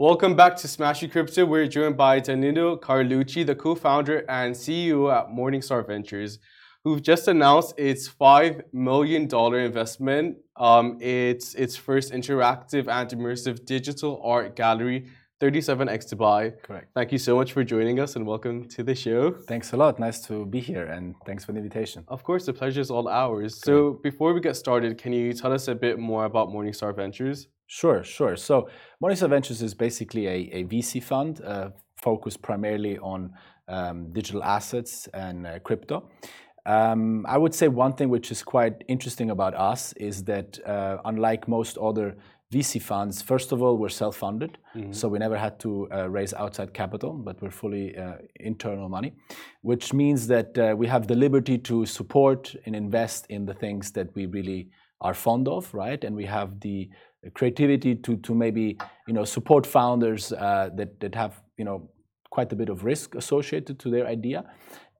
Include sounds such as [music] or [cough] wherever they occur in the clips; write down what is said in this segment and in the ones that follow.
Welcome back to Smashi Crypto. We're joined by Danilo Carlucci, the co-founder and CEO at Morningstar Ventures, who've just announced its $5 million investment. Um, it's its first interactive and immersive digital art gallery, 37x Dubai. Correct. Thank you so much for joining us and welcome to the show. Thanks a lot. Nice to be here and thanks for the invitation. Of course, the pleasure is all ours. So, before we get started, can you tell us a bit more about Morningstar Ventures? Sure, sure. So Morningstar Ventures is basically a, a VC fund uh, focused primarily on um, digital assets and uh, crypto. Um, I would say one thing which is quite interesting about us is that uh, unlike most other VC funds, first of all, we're self-funded, mm-hmm. so we never had to uh, raise outside capital, but we're fully uh, internal money, which means that uh, we have the liberty to support and invest in the things that we really are fond of, right? And we have the creativity to to maybe you know support founders uh, that that have you know quite a bit of risk associated to their idea.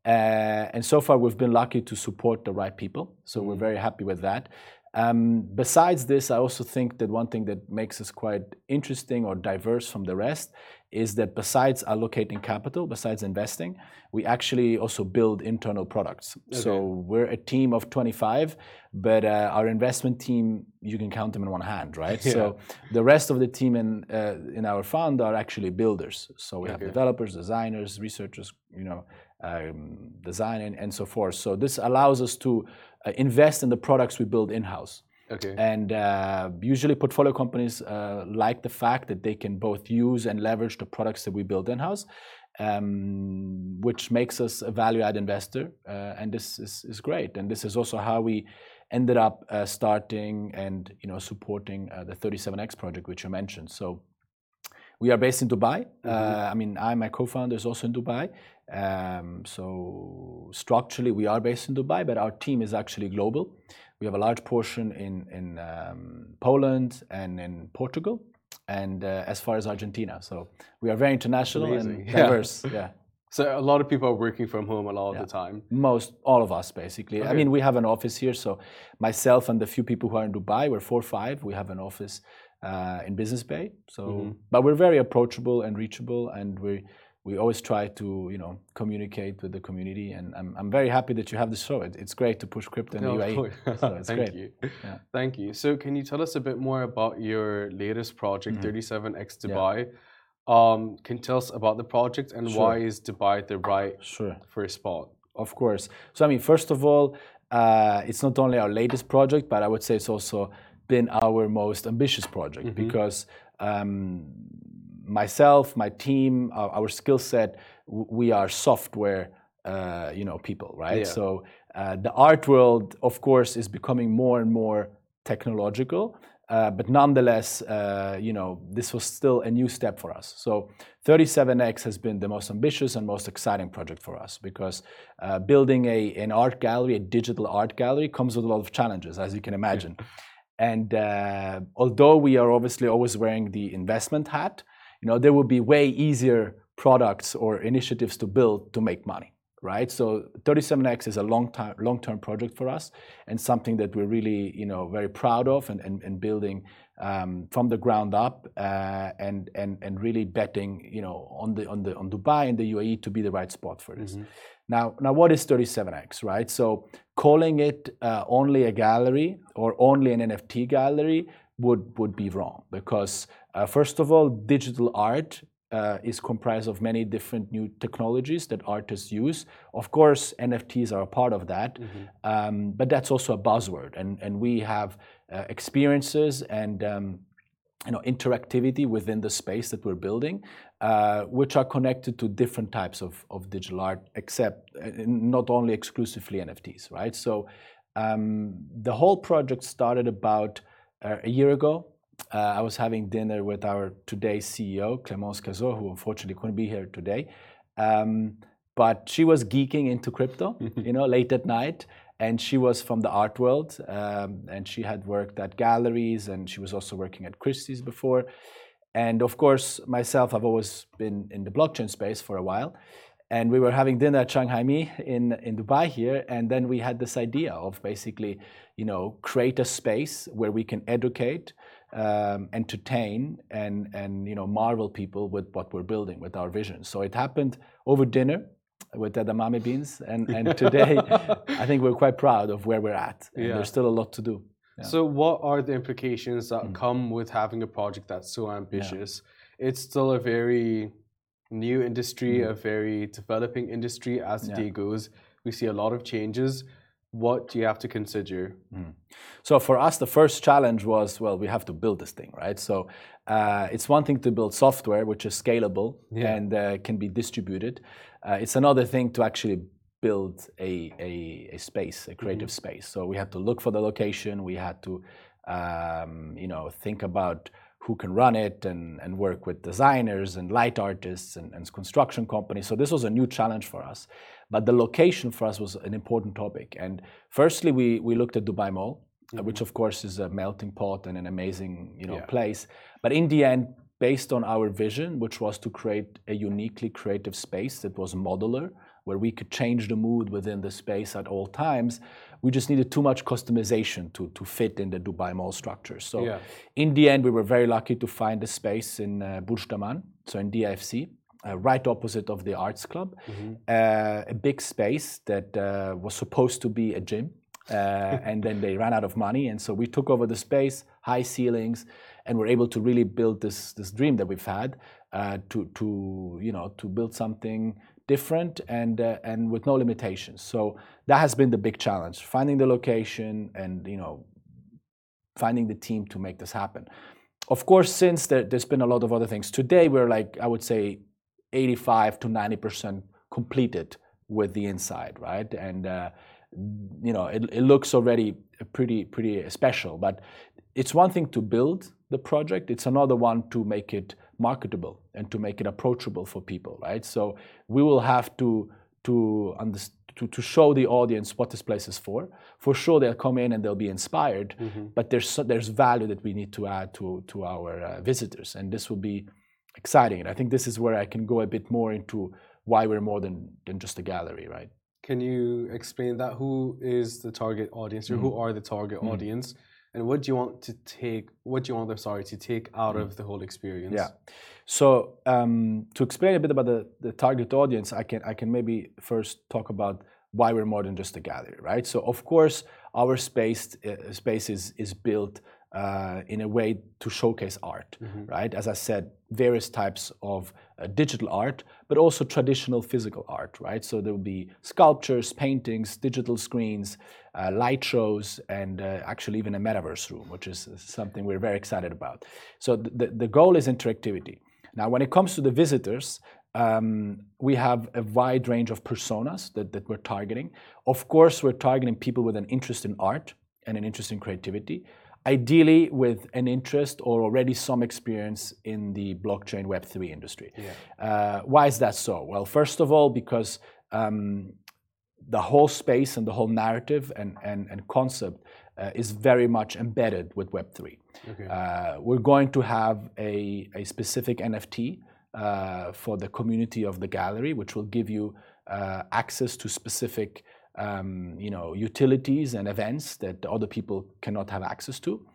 Uh, and so far, we've been lucky to support the right people. So mm-hmm. we're very happy with that. Um, besides this, I also think that one thing that makes us quite interesting or diverse from the rest is that besides allocating capital, besides investing, we actually also build internal products. Okay. So we're a team of 25, but uh, our investment team, you can count them in one hand, right? [laughs] Yeah. So the rest of the team in, uh, in our fund are actually builders. So we okay. have developers, designers, researchers, you know, um, design and, and so forth. So this allows us to uh, invest in the products we build in-house. Okay. And uh, usually, portfolio companies uh, like the fact that they can both use and leverage the products that we build in house, um, which makes us a value add investor. Uh, and this is, is, great. And this is also how we ended up uh, starting and you know supporting uh, the 37x project, which you mentioned. So we are based in Dubai. Mm-hmm. Uh, I mean, I, my co-founder, is also in Dubai. Um, so structurally, we are based in Dubai, but our team is actually global. We have a large portion in, in um, Poland and in Portugal, and uh, as far as Argentina. So we are very international Amazing. [laughs] and diverse. Yeah. yeah. So a lot of people are working from home a lot of the time. Most all of us basically. Okay. I mean, we have an office here. So myself and the few people who are in Dubai, we're four or five. We have an office uh, in Business Bay. So, mm-hmm. but we're very approachable and reachable, and we we always try to you know communicate with the community and I'm, I'm very happy that you have this show it, it's great to push crypto in no, the UAE so [laughs] thank great. you yeah. thank you so can you tell us a bit more about your latest project mm-hmm. 37x Dubai yeah. um, can you tell us about the project and sure. why is Dubai the right sure. first spot of course so I mean first of all uh, it's not only our latest project but I would say it's also been our most ambitious project mm-hmm. because um, myself, my team, our, our skill set, we are software, uh, you know, people, right? Yeah. So uh, the art world, of course, is becoming more and more technological. Uh, but nonetheless, uh, you know, this was still a new step for us. So 37x has been the most ambitious and most exciting project for us because uh, building a, an art gallery, a digital art gallery, comes with a lot of challenges, as you can imagine. [laughs] And uh, although we are obviously always wearing the investment hat, you know, there will be way easier products or initiatives to build to make money, right? So 37x is a long time, long-term project for us, and something that we're really, you know, very proud of and, and, and building um, from the ground up, uh, and and and really betting, you know, on the on the on Dubai and the UAE to be the right spot for this. Mm-hmm. Now, now, what is 37x, right? So calling it uh, only a gallery or only an NFT gallery would would be wrong because uh, first of all, digital art uh, is comprised of many different new technologies that artists use. Of course, NFTs are a part of that, mm-hmm. um, but that's also a buzzword, and and we have uh, experiences and. Um, you know, interactivity within the space that we're building, uh, which are connected to different types of, of digital art, except uh, not only exclusively NFTs, right? So um, the whole project started about a year ago uh, I was having dinner with our today's CEO, Clémence Cazot, who unfortunately couldn't be here today. Um, but she was geeking into crypto, [laughs] you know, late at night. And she was from the art world, um, and she had worked at galleries, and she was also working at Christie's before. And of course, myself, I've always been in the blockchain space for a while. And we were having dinner at Shanghai Me in, in Dubai here, and then we had this idea of basically, you know, create a space where we can educate um, entertain and and you know marvel people with what we're building with our vision. So it happened over dinner with the edamame beans, and and [laughs] today I think we're quite proud of where we're at. And Yeah. There's still a lot to do. Yeah. So, what are the implications that Mm. come with having a project that's so ambitious? It's still a very new industry, a very developing industry as the Mm. Yeah. day goes. We see a lot of changes. What do you have to consider? So for us, the first challenge was, well, we have to build this thing, right? So uh, it's one thing to build software, which is scalable Yeah. and uh, can be distributed. Uh, it's another thing to actually build a, a, a space, a creative space. So we had to look for the location. We had to, um, you know, think about who can run it and, and work with designers and light artists and, and construction companies. So this was a new challenge for us. But the location for us was an important topic. And firstly, we, we looked at Dubai Mall, uh, which of course is a melting pot and an amazing you know, Yeah. place. But in the end, based on our vision, which was to create a uniquely creative space that was modular, where we could change the mood within the space at all times, we just needed too much customization to, to fit in the Dubai Mall structure. So Yeah. in the end, we were very lucky to find a space in uh, Burj Daman, so in DIFC, uh, right opposite of the Arts Club, uh, a big space that uh, was supposed to be a gym. Uh, [laughs] and then they ran out of money, and so we took over the space, high ceilings, and were able to really build this this dream that we've had uh, to to you know to build something different and uh, and with no limitations. So that has been the big challenge: finding the location and you know finding the team to make this happen. Of course, since there, there's been a lot of other things. Today, we're like I would say 85 to 90 percent completed with the inside, right? And uh, you know, it, it looks already pretty pretty special. But it's one thing to build the project; it's another one to make it marketable and to make it approachable for people, right? So we will have to to understand. To, to show the audience what this place is for. For sure, they'll come in and they'll be inspired, but there's there's value that we need to add to to our uh, visitors, and this will be exciting. And I think this is where I can go a bit more into why we're more than than just a gallery, right? Can you explain that? Who is the target audience, or who Mm-hmm. are the target audience, and what do you want to take? What do you want them, sorry, to take out of the whole experience? Yeah. So um, to explain a bit about the, the target audience, I can I can maybe first talk about why we're more than just a gallery, right? So of course our space uh, space is is built uh, in a way to showcase art, right? As I said, various types of uh, digital art, but also traditional physical art, right? So there will be sculptures, paintings, digital screens, uh, light shows, and uh, actually even a metaverse room, which is something we're very excited about. So the, the, the goal is interactivity. Now, when it comes to the visitors, um, we have a wide range of personas that, that we're targeting. Of course, we're targeting people with an interest in art and an interest in creativity, ideally with an interest or already some experience in the blockchain Web3 industry. Uh, why is that so? Well, first of all, because um, the whole space and the whole narrative and, and, and concept uh, is very much embedded with Web3. Okay. Uh, we're going to have a, a specific NFT uh, for the community of the gallery, which will give you uh, access to specific um, you know, utilities and events that other people cannot have access to.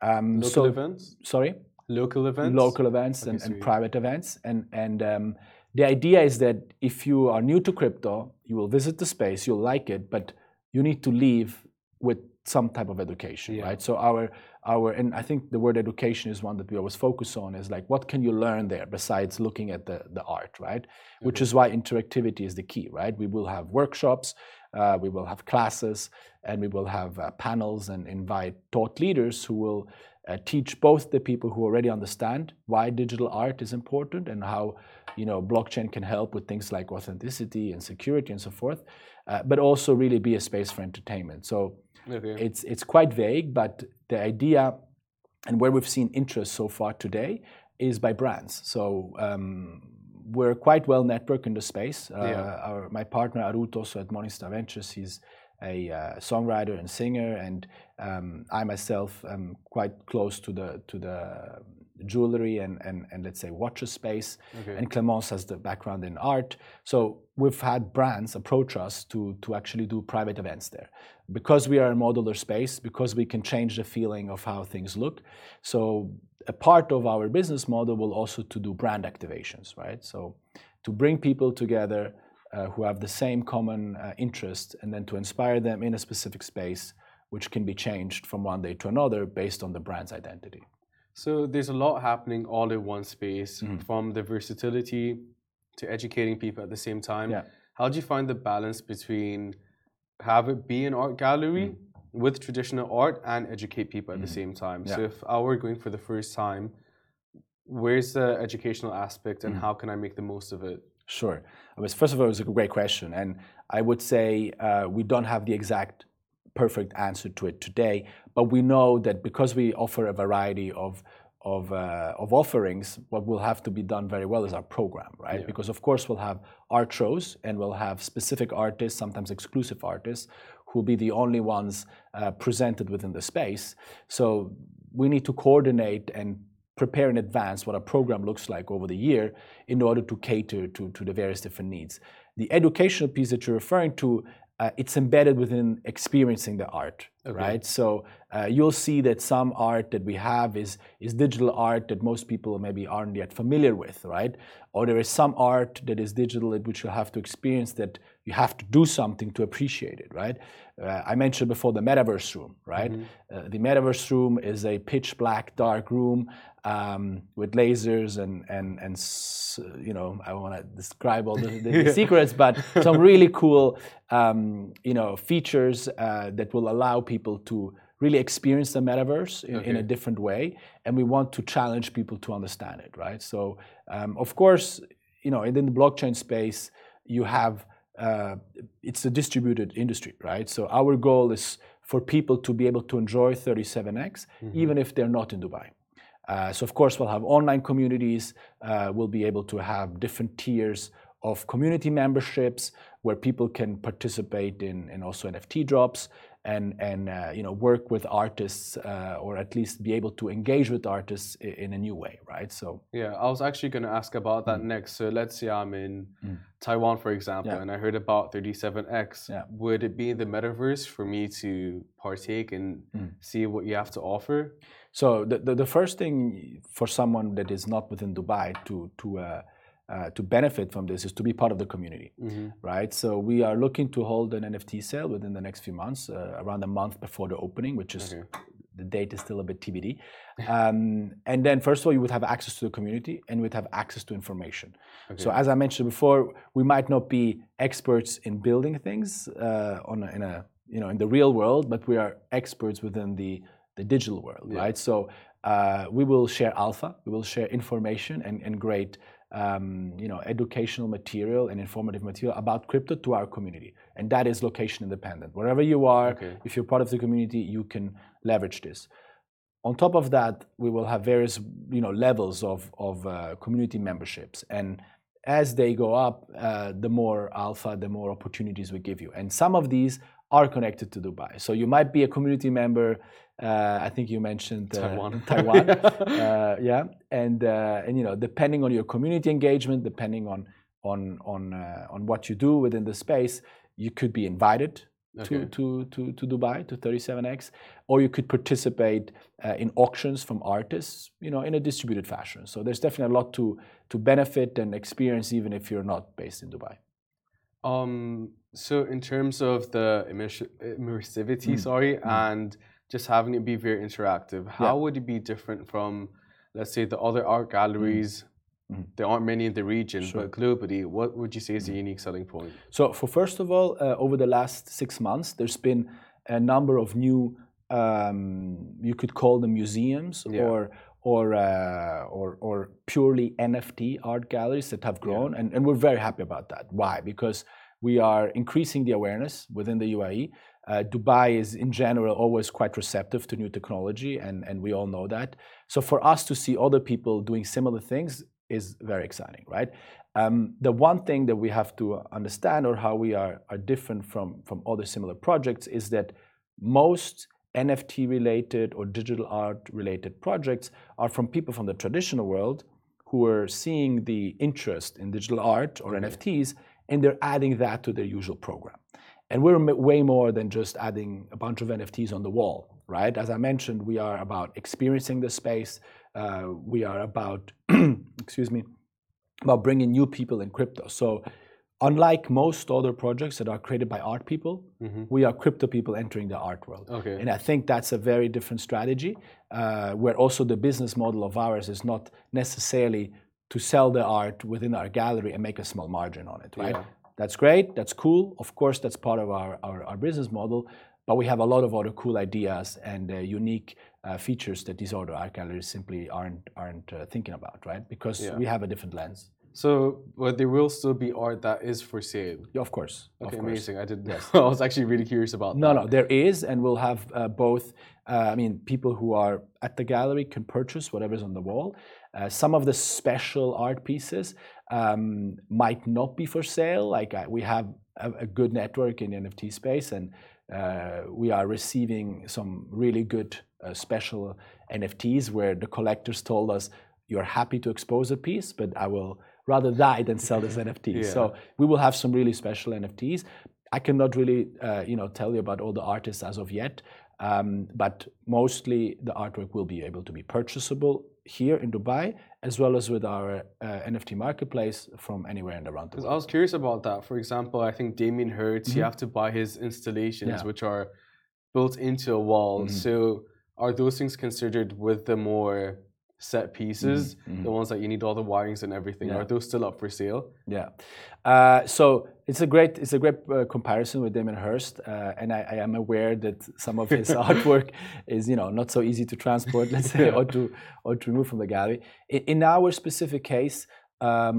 Um, Local so, events. sorry? Local events. local events Okay, and, and private events. And, and um, the idea is that if you are new to crypto, you will visit the space, you'll like it, but you need to leave with some type of education, Yeah. right? So our our and I think the word education is one that we always focus on is like what can you learn there besides looking at the the art, right? Which is why interactivity is the key, right? We will have workshops, we will have classes, and we will have uh, panels and invite thought leaders who will uh, teach both the people who already understand why digital art is important and how you know blockchain can help with things like authenticity and security and so forth, uh, but also really be a space for entertainment. So Okay. it's it's quite vague, but the idea and where we've seen interest so far today is by brands. So um, we're quite well networked in the space. Uh, Yeah. our, my partner Arut also at Morningstar Ventures, he's a uh, songwriter and singer, and um, I myself am quite close to the to the jewelry and, and, and let's say watches space. Okay. And Clemence has the background in art. So we've had brands approach us to, to actually do private events there. Because we are a modular space, because we can change the feeling of how things look. So a part of our business model will also to do brand activations, right? So to bring people together uh, who have the same common uh, interest and then to inspire them in a specific space which can be changed from one day to another based on the brand's identity. So there's a lot happening all in one space, Mm-hmm. from the versatility to educating people at the same time. Yeah. How do you find the balance between have it be an art gallery Mm-hmm. with traditional art and educate people at the same time? So if I were going for the first time, where's the educational aspect Mm-hmm. and how can I make the most of it? Sure. I was, first of all, it was a great question. And I would say uh, we don't have the exact perfect answer to it today, but we know that because we offer a variety of of, uh, of offerings, what will have to be done very well is our program, right? Yeah. Because of course we'll have art shows and we'll have specific artists, sometimes exclusive artists, who will be the only ones uh, presented within the space. So we need to coordinate and prepare in advance what a program looks like over the year in order to cater to, to the various different needs. The educational piece that you're referring to, uh, it's embedded within experiencing the art, Okay. right? So uh, you'll see that some art that we have is, is digital art that most people maybe aren't yet familiar with, right? Or there is some art that is digital that which you have to experience that you have to do something to appreciate it, right? Uh, I mentioned before the metaverse room, right? Uh, the metaverse room is a pitch black, dark room with lasers and and and you know I don't want to describe all the, secrets, but [laughs] some really cool um, you know features uh, that will allow people to really experience the metaverse in, in a different way, and we want to challenge people to understand it, right? So um, of course, you know, in the blockchain space, you have uh, it's a distributed industry, right? So our goal is for people to be able to enjoy 37x, even if they're not in Dubai. Uh, so of course we'll have online communities. Uh, we'll be able to have different tiers of community memberships where people can participate in, also NFT drops and and uh, you know work with artists uh, or at least be able to engage with artists in, a new way, right? So Yeah, I was actually going to ask about that next. So let's say I'm in Mm. Taiwan, for example, Yeah. and I heard about 37X. Yeah. Would it be the metaverse for me to partake and Mm. see what you have to offer? So the, the, the first thing for someone that is not within Dubai to to uh, uh, to benefit from this is to be part of the community, Mm-hmm. right? So we are looking to hold an NFT sale within the next few months, uh, around a month before the opening, which is Okay. the date is still a bit TBD. [laughs] Um, and then first of all, you would have access to the community and we'd have access to information. So as I mentioned before, we might not be experts in building things uh, on a, in a you know in the real world, but we are experts within the the digital world, Yeah. right? So uh, we will share alpha, we will share information and, and great um, you know educational material and informative material about crypto to our community, and that is location independent. Wherever you are, Okay. if you're part of the community, you can leverage this. On top of that, we will have various you know levels of of uh, community memberships, and as they go up, uh, the more alpha, the more opportunities we give you. And some of these are connected to Dubai. So you might be a community member. Uh, I think you mentioned uh, Taiwan. [laughs] Taiwan, [laughs] uh, yeah, and uh, and you know depending on your community engagement, depending on on on uh, on what you do within the space, you could be invited Okay. to, to, to, to Dubai, to 37X, or you could participate uh, in auctions from artists, you know, in a distributed fashion. So there's definitely a lot to, to benefit and experience even if you're not based in Dubai. Um, so in terms of the immersi- immersivity, Mm. sorry, and just having it be very interactive, how would it be different from, let's say, the other art galleries? Mm. There aren't many in the region, Sure. But globally, what would you say is the unique selling point? So, for first of all, uh, over the last six months, there's been a number of new, um, you could call them museums Yeah. or or, uh, or or purely NFT art galleries that have grown, and, and we're very happy about that. Why? Because we are increasing the awareness within the UAE. Uh, Dubai is, in general, always quite receptive to new technology, and, and we all know that. So, for us to see other people doing similar things is very exciting, right? Um, the one thing that we have to understand, or how we are, are different from, from other similar projects, is that most NFT related or digital art related projects are from people from the traditional world who are seeing the interest in digital art or NFTs and they're adding that to their usual program. And we're way more than just adding a bunch of NFTs on the wall, right? As I mentioned, we are about experiencing the space. Uh, we are about, [clears throat] excuse me, about bringing new people in crypto. So unlike most other projects that are created by art people, mm-hmm. we are crypto people entering the art world. Okay. And I think that's a very different strategy, uh, where also the business model of ours is not necessarily to sell the art within our gallery and make a small margin on it, right? Yeah. That's great, that's cool. Of course, that's part of our, our, our, business model, but we have a lot of other cool ideas and uh, unique uh, features that these other art galleries simply aren't, aren't uh, thinking about, right? Because yeah. we have a different lens. So, but there will still be art that is for sale. Yeah, Of course. Okay, of amazing. I did. Yes. [laughs] I was actually really curious about. No, that. no, there is, and we'll have uh, both. Uh, I mean, people who are at the gallery can purchase whatever's on the wall. Uh, some of the special art pieces might not be for sale. Like uh, we have a, good network in the NFT space, and uh, we are receiving some really good uh, special NFTs where the collectors told us, "You're happy to expose a piece, but I will." rather die than sell this NFT. [laughs] Yeah. So we will have some really special NFTs. I cannot really, you know, tell you about all the artists as of yet, um, but mostly the artwork will be able to be purchasable here in Dubai, as well as with our uh, NFT marketplace from anywhere in the world. I was curious about that. For example, I think Damien Hirst, mm-hmm. you have to buy his installations, yeah. which are built into a wall. Mm-hmm. So are those things considered with the more set pieces, mm-hmm. the ones that you need all the wirings and everything, yeah. are those still up for sale? Yeah. Uh, so it's a great it's a great uh, comparison with Damien Hirst, uh, and I, I, am aware that some of his [laughs] artwork is you know not so easy to transport, let's say, or to or to remove from the gallery. In, in our specific case. Um,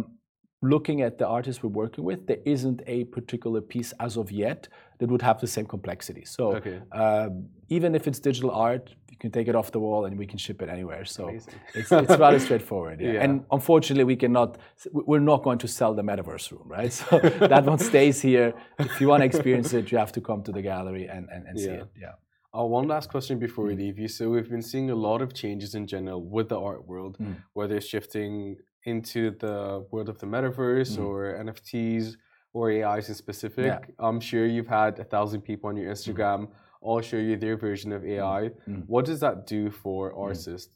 looking at the artists we're working with, there isn't a particular piece as of yet that would have the same complexity. So okay. uh, even if it's digital art, can take it off the wall and we can ship it anywhere. So it's, it's rather [laughs] straightforward. Yeah. yeah. And unfortunately, we cannot. We're not going to sell the metaverse room, right? [laughs] So that one stays here. If you want to experience it, you have to come to the gallery and, and, and yeah. see it. Yeah. Uh, one last question before we mm. leave you. So we've been seeing a lot of changes in general with the art world, mm. whether it's shifting into the world of the metaverse mm. or NFTs or AIs in specific. Yeah. I'm sure you've had a thousand people on your mm. Instagram mm. All show you their version of AI. Mm. What does that do for mm. artists?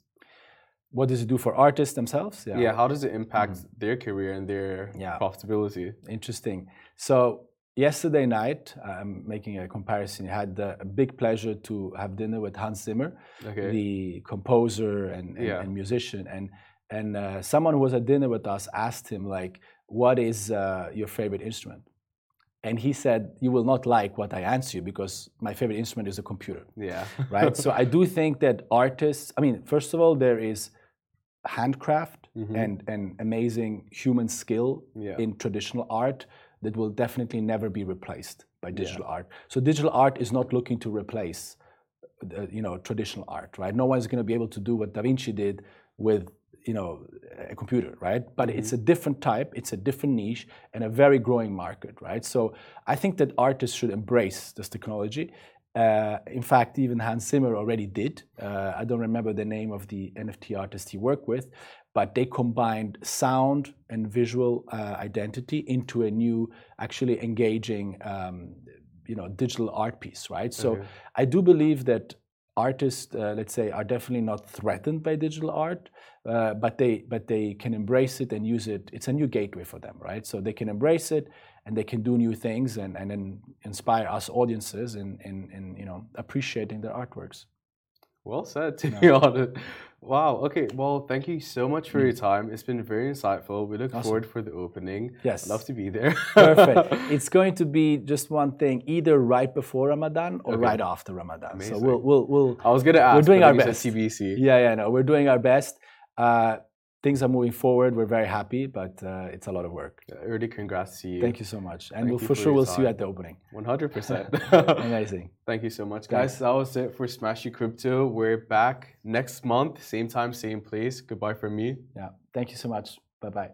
What does it do for artists themselves? Yeah. yeah how does it impact mm. their career and their yeah. profitability? Interesting. So yesterday night, I'm making a comparison. I had the, a big pleasure to have dinner with Hans Zimmer, okay. the composer and, and, yeah. and musician, and and uh, someone who was at dinner with us asked him like what is uh, your favorite instrument and he said you will not like what i answer you because my favorite instrument is a computer yeah [laughs] right so i do think that artists i mean first of all there is handcraft mm-hmm. and, and amazing human skill yeah. in traditional art that will definitely never be replaced by digital yeah. art so digital art is not looking to replace uh, you know traditional art right no one's going to be able to do what da vinci did with you know a computer right? But mm-hmm. it's a different type it's a different niche and a very growing market right? So i think that artists should embrace this technology. Uh, in fact even hans zimmer already did. Uh, i don't remember the name of the nft artist he worked with but they combined sound and visual uh, identity into a new actually engaging um, you know digital art piece right? So okay. i do believe that artists, uh, let's say, are definitely not threatened by digital art, uh, but they but they can embrace it and use it. It's a new gateway for them, right? So they can embrace it and they can do new things and, and inspire us audiences in, in, in you know appreciating their artworks. Well said, to be honest. Wow. Okay. Well, thank you so much for mm. your time. It's been very insightful. We look awesome. forward for the opening. Yes. I'd love to be there. Perfect. [laughs] It's going to be just one thing, either right before Ramadan or okay. right after Ramadan. Amazing. So we'll we'll we'll. I was gonna ask. We're doing our best. TBC. Yeah, yeah. No, we're doing our best. Uh, things are moving forward. We're very happy, but uh, it's a lot of work. Early congrats to you. Thank you so much, and we'll, for, sure we'll time. see you at the opening. One hundred percent. [laughs] [laughs] Amazing. Thank you so much, guys. That was it for Smashi Crypto. We're back next month, same time, same place. Goodbye from me. Yeah. Thank you so much. Bye bye.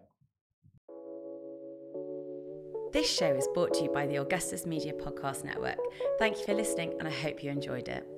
This show is brought to you by the Augustus Media Podcast Network. Thank you for listening, and I hope you enjoyed it.